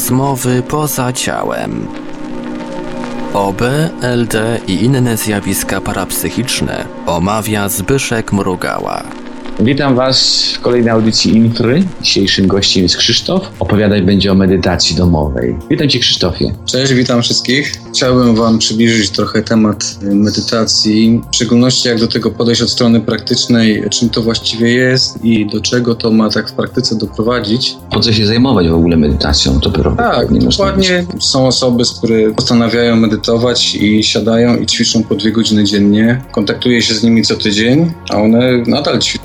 Rozmowy poza ciałem. OB, LD i inne zjawiska parapsychiczne omawia Zbyszek Mrugała. Witam Was w kolejnej audycji Infry. Dzisiejszym gościem jest Krzysztof. Opowiadać będzie o medytacji domowej. Witam Cię Krzysztofie. Cześć, witam wszystkich. Chciałbym Wam przybliżyć trochę temat medytacji, w szczególności jak do tego podejść od strony praktycznej, czym to właściwie jest i do czego to ma tak w praktyce doprowadzić. Po co się zajmować w ogóle medytacją? Dopiero Tak, dokładnie. Są osoby, które postanawiają medytować i siadają i ćwiczą po dwie godziny dziennie. Kontaktuję się z nimi co tydzień, a one nadal ćwiczą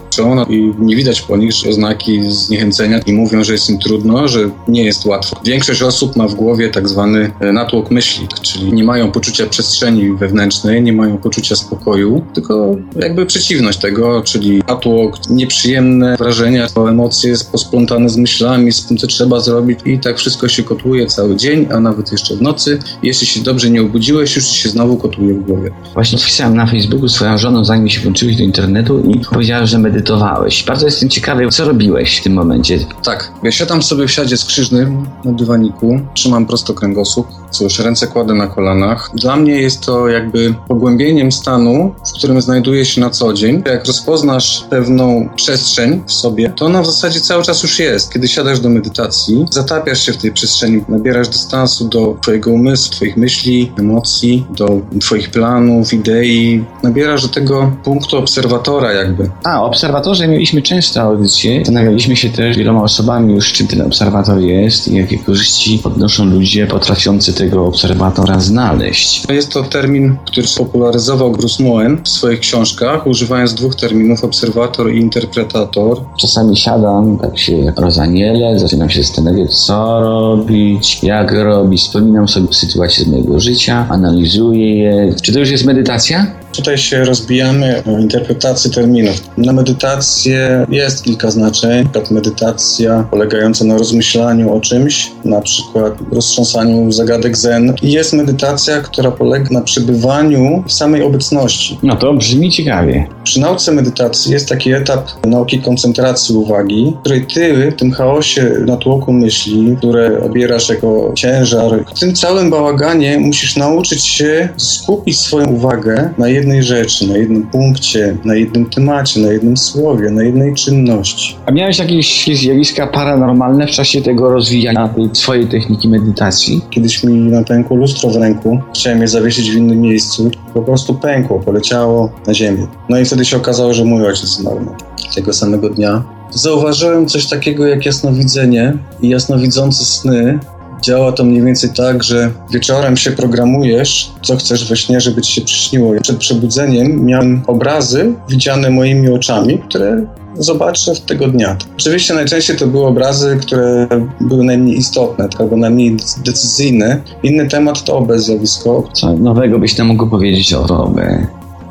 i nie widać po nich oznaki zniechęcenia i mówią, że jest im trudno, że nie jest łatwo. Większość osób ma w głowie tak zwany natłok myśli, czyli nie mają poczucia przestrzeni wewnętrznej, nie mają poczucia spokoju, tylko jakby przeciwność tego, czyli natłok, nieprzyjemne wrażenia, emocje posplątane z myślami, z tym, co trzeba zrobić i tak wszystko się kotłuje cały dzień, a nawet jeszcze w nocy. Jeśli się dobrze nie obudziłeś, już się znowu kotłuje w głowie. Właśnie wpisałem na Facebooku swoją żoną, zanim się włączyłeś do internetu i powiedziała, że medytowałeś. Bardzo jestem ciekawy, co robiłeś w tym momencie. Tak, ja siadam sobie w siadzie skrzyżnym na dywaniku, trzymam prosto kręgosłup, cóż, ręce kładę na kolanach. Dla mnie jest to jakby pogłębieniem stanu, w którym znajduję się na co dzień. Jak rozpoznasz pewną przestrzeń w sobie, to ona w zasadzie cały czas już jest. Kiedy siadasz do medytacji, zatapiasz się w tej przestrzeni, nabierasz dystansu do twojego umysłu, twoich myśli, emocji, do twoich planów, idei. Nabierasz do tego punktu obserwatora jakby. A, obserwatorze mieliśmy często audycje. Zastanawialiśmy się też wieloma osobami już, czym ten obserwator jest i jakie korzyści podnoszą ludzie potrafiący tego obserwatora znaleźć. Jest to termin, który popularyzował Bruce Moen w swoich książkach, używając dwóch terminów, obserwator i interpretator. Czasami siadam, tak się rozanielę, zaczynam się zastanawiać, co robić, jak robić, wspominam sobie sytuacje z mojego życia, analizuję je. Czy to już jest medytacja? Tutaj się rozbijamy o interpretację terminów. Na medytację jest kilka znaczeń. Na przykład medytacja polegająca na rozmyślaniu o czymś, na przykład roztrząsaniu zagadek zen. I jest medytacja, która polega na przebywaniu w samej obecności. No to brzmi ciekawie. Przy nauce medytacji jest taki etap nauki koncentracji uwagi, w której ty w tym chaosie natłoku myśli, które obierasz jako ciężar, w tym całym bałaganie musisz nauczyć się skupić swoją uwagę na jednym jednej rzeczy, na jednym punkcie, na jednym temacie, na jednym słowie, na jednej czynności. A miałeś jakieś zjawiska paranormalne w czasie tego rozwijania tej swojej techniki medytacji? Kiedyś mi napękło lustro w ręku, chciałem je zawiesić w innym miejscu, po prostu pękło, poleciało na ziemię. No i wtedy się okazało, że mój ojciec zmarł tego samego dnia. Zauważyłem coś takiego jak jasnowidzenie i jasnowidzące sny, Działa to mniej więcej tak, że wieczorem się programujesz, co chcesz we śnie, żeby ci się przyśniło. Przed przebudzeniem miałem obrazy widziane moimi oczami, które zobaczę w tego dnia. Oczywiście najczęściej to były obrazy, które były najmniej istotne, albo najmniej decyzyjne. Inny temat to OB zjawisko. Co nowego byś nam mógł powiedzieć o OB?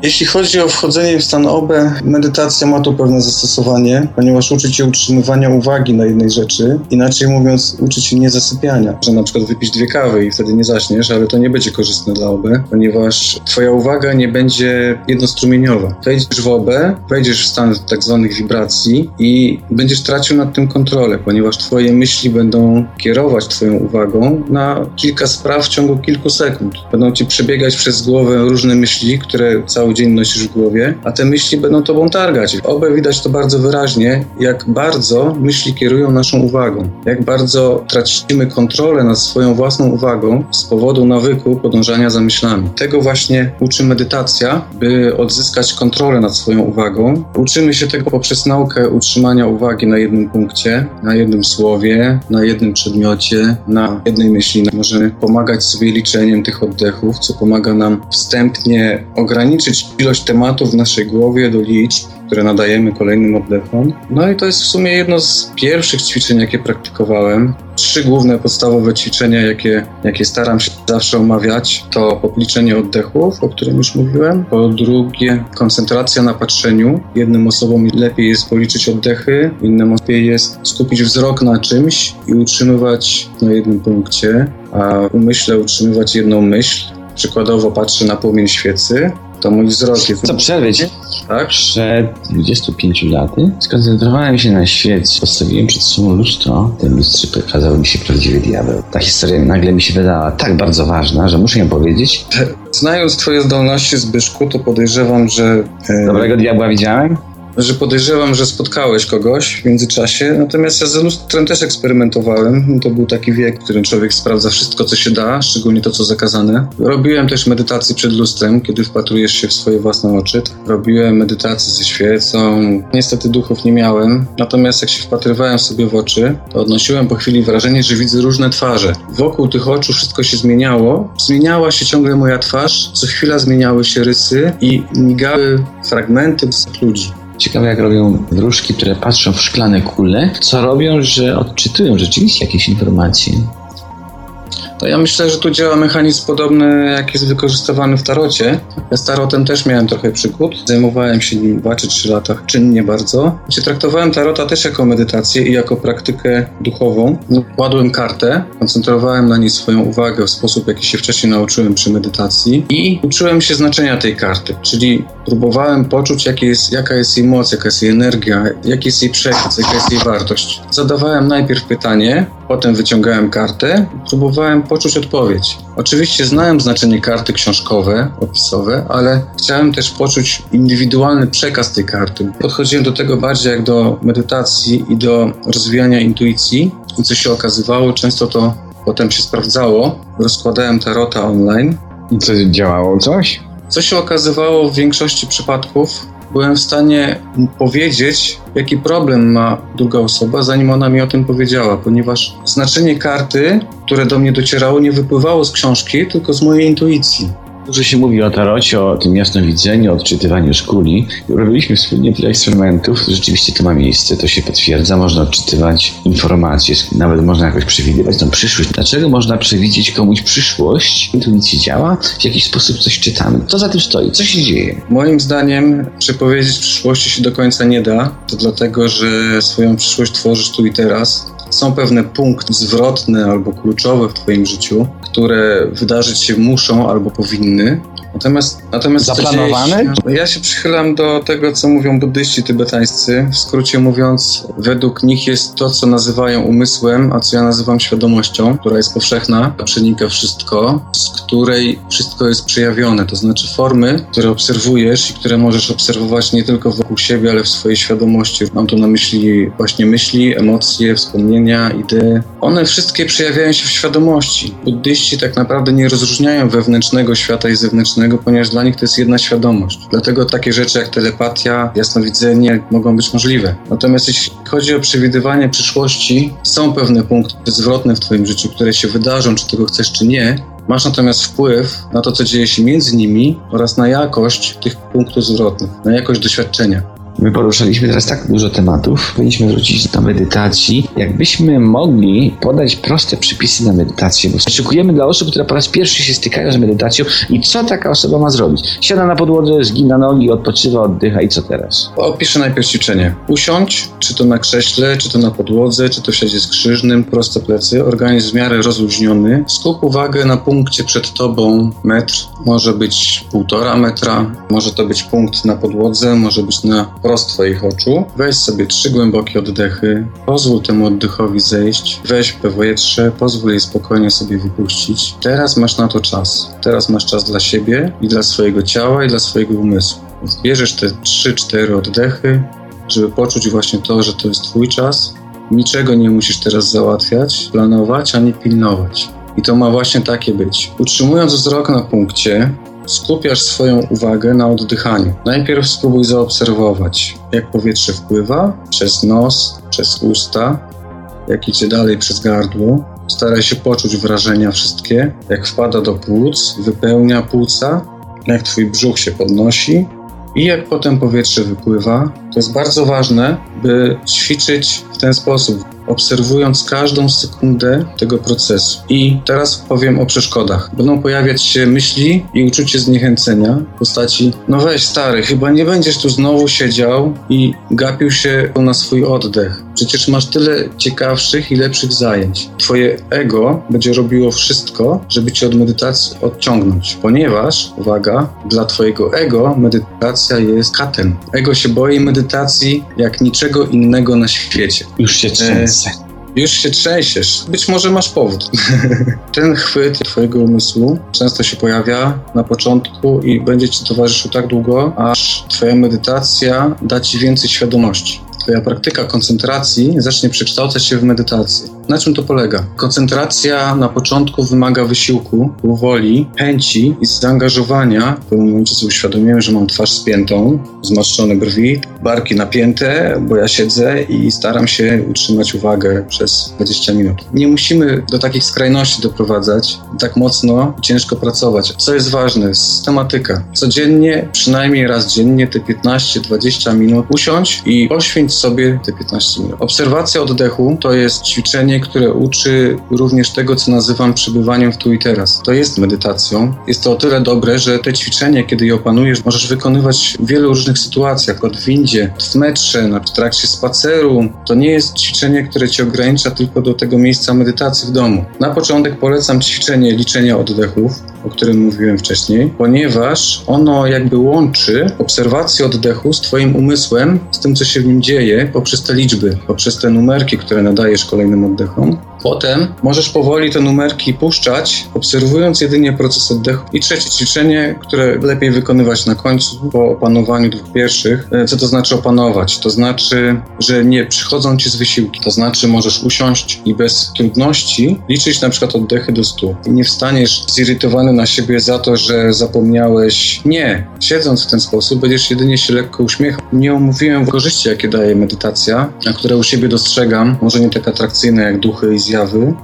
Jeśli chodzi o wchodzenie w stan OB, medytacja ma tu pewne zastosowanie, ponieważ uczy cię utrzymywania uwagi na jednej rzeczy, inaczej mówiąc, uczy cię niezasypiania. Że na przykład wypić dwie kawy i wtedy nie zaśniesz, ale to nie będzie korzystne dla OB, ponieważ twoja uwaga nie będzie jednostrumieniowa. Wejdziesz w OB, wejdziesz w stan tak zwanych wibracji i będziesz tracił nad tym kontrolę, ponieważ twoje myśli będą kierować twoją uwagą na kilka spraw w ciągu kilku sekund. Będą ci przebiegać przez głowę różne myśli, które cały dzień nosisz w głowie, a te myśli będą tobą targać. Obę widać to bardzo wyraźnie, jak bardzo myśli kierują naszą uwagą, jak bardzo tracimy kontrolę nad swoją własną uwagą z powodu nawyku podążania za myślami. Tego właśnie uczy medytacja, by odzyskać kontrolę nad swoją uwagą. Uczymy się tego poprzez naukę utrzymania uwagi na jednym punkcie, na jednym słowie, na jednym przedmiocie, na jednej myśli. Możemy pomagać sobie liczeniem tych oddechów, co pomaga nam wstępnie ograniczyć ilość tematów w naszej głowie do liczb, które nadajemy kolejnym oddechom. No i to jest w sumie jedno z pierwszych ćwiczeń, jakie praktykowałem. Trzy główne podstawowe ćwiczenia, jakie, jakie staram się zawsze omawiać, to popliczenie oddechów, o którym już mówiłem. Po drugie, koncentracja na patrzeniu. Jednym osobom lepiej jest policzyć oddechy, innym lepiej jest skupić wzrok na czymś i utrzymywać na jednym punkcie, a umyśle utrzymywać jedną myśl. Przykładowo patrzę na płomień świecy, to mój wzrok jest... Co przerwę ci? Tak? Przed 25 laty skoncentrowałem się na świecie. Postawiłem przed sobą lustro. Ten lustrze pokazał mi się prawdziwy diabeł. Ta historia nagle mi się wydała tak bardzo ważna, że muszę ją powiedzieć. Znając twoje zdolności, Zbyszku, to podejrzewam, że... e, Dobrego diabła widziałem? Że podejrzewam, że spotkałeś kogoś w międzyczasie. Natomiast ja z lustrem też eksperymentowałem. To był taki wiek, w którym człowiek sprawdza wszystko, co się da, szczególnie to, co zakazane. Robiłem też medytację przed lustrem, kiedy wpatrujesz się w swoje własne oczy. Robiłem medytację ze świecą. Niestety duchów nie miałem. Natomiast jak się wpatrywałem sobie w oczy, to odnosiłem po chwili wrażenie, że widzę różne twarze. Wokół tych oczu wszystko się zmieniało. Zmieniała się ciągle moja twarz. Co chwila zmieniały się rysy i migały fragmenty ludzi. Ciekawe, jak robią wróżki, które patrzą w szklane kule, co robią, że odczytują rzeczywiście jakieś informacje. To ja myślę, że tu działa mechanizm podobny, jak jest wykorzystywany w tarocie. Ja z tarotem też miałem trochę przygód. Zajmowałem się nim 2 czy 3 lata czynnie bardzo. Gdzie traktowałem tarota też jako medytację i jako praktykę duchową. Kładłem kartę, koncentrowałem na niej swoją uwagę w sposób, jaki się wcześniej nauczyłem przy medytacji i uczyłem się znaczenia tej karty, czyli próbowałem poczuć, jest, jaka jest jej moc, jaka jest jej energia, jaki jest jej przekaz, jaka jest jej wartość. Zadawałem najpierw pytanie, potem wyciągałem kartę i próbowałem poczuć odpowiedź. Oczywiście znałem znaczenie karty książkowe, opisowe, ale chciałem też poczuć indywidualny przekaz tej karty. Podchodziłem do tego bardziej jak do medytacji i do rozwijania intuicji. I co się okazywało, często to potem się sprawdzało. Rozkładałem tarota online. I co, działało coś? Co się okazywało w większości przypadków, byłem w stanie powiedzieć, jaki problem ma druga osoba, zanim ona mi o tym powiedziała, ponieważ znaczenie karty, które do mnie docierało, nie wypływało z książki, tylko z mojej intuicji. Dużo się mówi o tarocie, o tym jasnowidzeniu, o odczytywaniu szkuli. Robiliśmy wspólnie tyle eksperymentów. Rzeczywiście to ma miejsce, to się potwierdza. Można odczytywać informacje, nawet można jakoś przewidywać tą przyszłość. Dlaczego można przewidzieć komuś przyszłość? Intuicja działa, w jakiś sposób coś czytamy. Co za tym stoi? Co się dzieje? Moim zdaniem przepowiedzieć przyszłości się do końca nie da. To dlatego, że swoją przyszłość tworzysz tu i teraz. Są pewne punkty zwrotne albo kluczowe w Twoim życiu, które wydarzyć się muszą albo powinny. Natomiast, natomiast Się, ja się przychylam do tego, co mówią buddyści tybetańscy. W skrócie mówiąc, według nich jest to, co nazywają umysłem, a co ja nazywam świadomością, która jest powszechna, przenika wszystko, z której wszystko jest przejawione. To znaczy formy, które obserwujesz i które możesz obserwować nie tylko wokół siebie, ale w swojej świadomości. Mam tu na myśli właśnie myśli, emocje, wspomnienia, idee. One wszystkie przejawiają się w świadomości. Buddyści tak naprawdę nie rozróżniają wewnętrznego świata i zewnętrznego, ponieważ dla nich to jest jedna świadomość. Dlatego takie rzeczy jak telepatia, jasnowidzenie mogą być możliwe. Natomiast jeśli chodzi o przewidywanie przyszłości, są pewne punkty zwrotne w Twoim życiu, które się wydarzą, czy tego chcesz, czy nie. Masz natomiast wpływ na to, co dzieje się między nimi oraz na jakość tych punktów zwrotnych, na jakość doświadczenia. My poruszaliśmy teraz tak dużo tematów, powinniśmy wrócić do medytacji. Jakbyśmy mogli podać proste przypisy na medytację, bo szykujemy dla osób, które po raz pierwszy się stykają z medytacją i co taka osoba ma zrobić? Siada na podłodze, zgina nogi, odpoczywa, oddycha i co teraz? Opiszę najpierw ćwiczenie. Usiądź, czy to na krześle, czy to na podłodze, czy to w siadzie skrzyżnym, proste plecy, organizm w miarę rozluźniony. Skup uwagę na punkcie przed tobą metr, może być półtora metra, może to być punkt na podłodze, może być na wprost Twoich oczu. Weź sobie trzy głębokie oddechy, pozwól temu oddechowi zejść, weź powietrze, pozwól jej spokojnie sobie wypuścić. Teraz masz na to czas. Teraz masz czas dla siebie i dla swojego ciała i dla swojego umysłu. Więc bierzesz te trzy, cztery oddechy, żeby poczuć właśnie to, że to jest Twój czas. Niczego nie musisz teraz załatwiać, planować ani pilnować. I to ma właśnie takie być. Utrzymując wzrok na punkcie, skupiasz swoją uwagę na oddychaniu. Najpierw spróbuj zaobserwować, jak powietrze wpływa przez nos, przez usta, jak idzie dalej przez gardło. Staraj się poczuć wrażenia wszystkie, jak wpada do płuc, wypełnia płuca, jak twój brzuch się podnosi i jak potem powietrze wypływa. To jest bardzo ważne, by ćwiczyć w ten sposób. Obserwując każdą sekundę tego procesu. I teraz powiem o przeszkodach. Będą pojawiać się myśli i uczucie zniechęcenia w postaci: No weź stary, chyba nie będziesz tu znowu siedział i gapił się na swój oddech. Przecież masz tyle ciekawszych i lepszych zajęć. Twoje ego będzie robiło wszystko, żeby cię od medytacji odciągnąć, ponieważ, uwaga, dla twojego ego medytacja jest katem. Ego się boi medytacji jak niczego innego na świecie. Już się trzęsę. Już się trzęsiesz. Być może masz powód. Ten chwyt twojego umysłu często się pojawia na początku i będzie ci towarzyszył tak długo, aż twoja medytacja da ci więcej świadomości. Twoja praktyka koncentracji zacznie przekształcać się w medytację. Na czym to polega? Koncentracja na początku wymaga wysiłku, woli, chęci i zaangażowania. W pewnym momencie sobie uświadomiłem, że mam twarz spiętą, zmarszczone brwi, barki napięte, bo ja siedzę i staram się utrzymać uwagę przez 20 minut. Nie musimy do takich skrajności doprowadzać, tak mocno ciężko pracować. Co jest ważne? Systematyka. Codziennie, przynajmniej raz dziennie, te 15-20 minut usiądź i poświęć sobie te 15 minut. Obserwacja oddechu to jest ćwiczenie, które uczy również tego, co nazywam przebywaniem w tu i teraz. To jest medytacją. Jest to o tyle dobre, że te ćwiczenie, kiedy je opanujesz, możesz wykonywać w wielu różnych sytuacjach, od windzie, w metrze, w trakcie spaceru. To nie jest ćwiczenie, które cię ogranicza tylko do tego miejsca medytacji w domu. Na początek polecam ćwiczenie liczenia oddechów, o którym mówiłem wcześniej, ponieważ ono jakby łączy obserwację oddechu z twoim umysłem, z tym, co się w nim dzieje, poprzez te liczby, poprzez te numerki, które nadajesz kolejnym oddechom. Potem możesz powoli te numerki puszczać, obserwując jedynie proces oddechu. I trzecie ćwiczenie, które lepiej wykonywać na końcu, po opanowaniu dwóch pierwszych. E, Co to znaczy opanować? To znaczy, że nie przychodzą ci z wysiłki. To znaczy, możesz usiąść i bez trudności liczyć na przykład oddechy do 100. I nie wstaniesz zirytowany na siebie za to, że zapomniałeś. Nie. Siedząc w ten sposób, będziesz jedynie się lekko uśmiechał. Nie omówiłem korzyści, jakie daje medytacja, a które u siebie dostrzegam. Może nie tak atrakcyjne jak duchy i zjawy.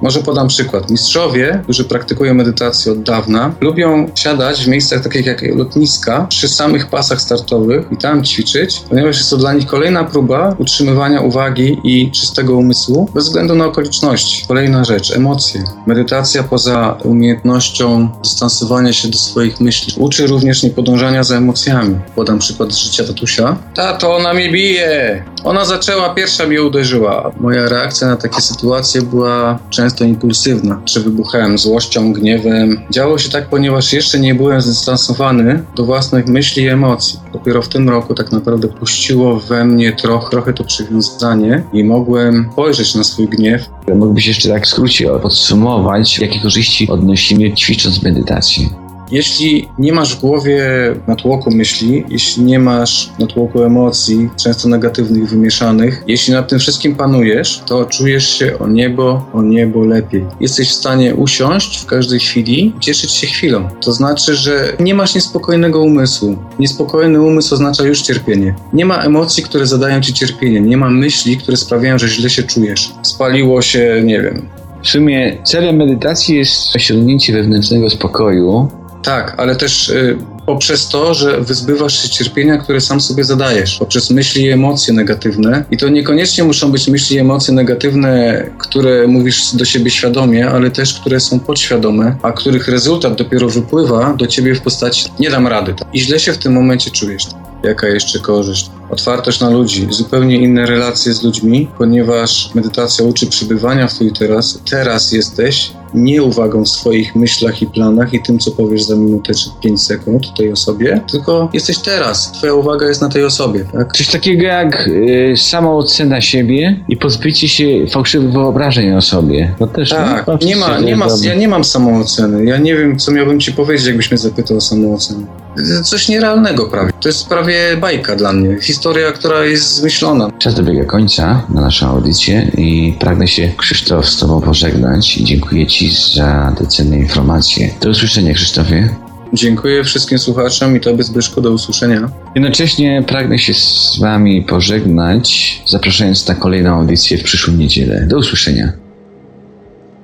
Może podam przykład. Mistrzowie, którzy praktykują medytację od dawna, lubią siadać w miejscach takich jak lotniska, przy samych pasach startowych i tam ćwiczyć, ponieważ jest to dla nich kolejna próba utrzymywania uwagi i czystego umysłu bez względu na okoliczności. Kolejna rzecz, emocje. Medytacja poza umiejętnością dystansowania się do swoich myśli uczy również niepodążania za emocjami. Podam przykład z życia tatusia. Tato, ona mnie bije! Ona zaczęła, pierwsza mnie uderzyła. Moja reakcja na takie sytuacje była często impulsywna. Czy wybuchałem złością, gniewem. Działo się tak, ponieważ jeszcze nie byłem zdystansowany do własnych myśli i emocji. Dopiero w tym roku tak naprawdę puściło we mnie trochę, trochę to przywiązanie i mogłem spojrzeć na swój gniew. Mógłbyś jeszcze tak w skrócie podsumować, jakie korzyści odnosimy ćwicząc medytację. Jeśli nie masz w głowie natłoku myśli, jeśli nie masz natłoku emocji, często negatywnych, wymieszanych, jeśli nad tym wszystkim panujesz, to czujesz się o niebo, o niebo lepiej. Jesteś w stanie usiąść w każdej chwili cieszyć się chwilą. To znaczy, że nie masz niespokojnego umysłu. Niespokojny umysł oznacza już cierpienie. Nie ma emocji, które zadają ci cierpienie. Nie ma myśli, które sprawiają, że źle się czujesz. Spaliło się, nie wiem, W sumie celem medytacji jest osiągnięcie wewnętrznego spokoju, Tak, ale też y, poprzez to, że wyzbywasz się cierpienia, które sam sobie zadajesz, poprzez myśli i emocje negatywne. I to niekoniecznie muszą być myśli i emocje negatywne, które mówisz do siebie świadomie, ale też które są podświadome, a których rezultat dopiero wypływa do ciebie w postaci nie dam rady. I źle się w tym momencie czujesz. Jaka jeszcze korzyść? Otwartość na ludzi, zupełnie inne relacje z ludźmi, ponieważ medytacja uczy przebywania w tu i teraz. Teraz jesteś nie uwagą w swoich myślach i planach i tym, co powiesz za minutę czy 5 sekund tej osobie, tylko jesteś teraz. Twoja uwaga jest na tej osobie, tak? Coś takiego jak y, samoocena siebie i pozbycie się fałszywych wyobrażeń o sobie. To też Tak, no, nie ma, nie ma, ja nie mam samooceny. Ja nie wiem, co miałbym ci powiedzieć, jakbyś mnie zapytał o samoocenę. Coś nierealnego prawie. To jest prawie bajka dla mnie. Historia, która jest zmyślona. Czas dobiega końca na naszą audycję i pragnę się Krzysztof z Tobą pożegnać i dziękuję Ci za te cenne informacje. Do usłyszenia Krzysztofie. Dziękuję wszystkim słuchaczom i Tobie Zbyszku, do usłyszenia. Jednocześnie pragnę się z Wami pożegnać, zapraszając na kolejną audycję w przyszłą niedzielę. Do usłyszenia.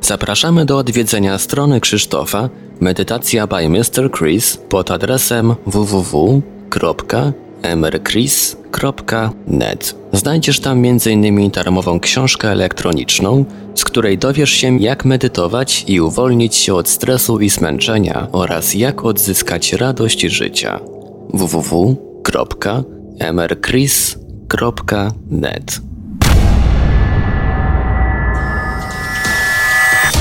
Zapraszamy do odwiedzenia strony Krzysztofa Medytacja by Mr. Chris pod adresem www.mrchris.net. Znajdziesz tam m.in. darmową książkę elektroniczną, z której dowiesz się jak medytować i uwolnić się od stresu i zmęczenia oraz jak odzyskać radość życia. www.mrchris.net